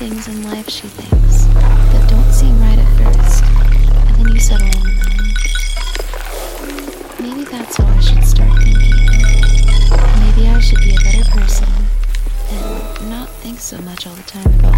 in life she thinks that don't seem right at first, and then you settle on them. Maybe that's how I should start thinking. Maybe I should be a better person and not think so much all the time about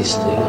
But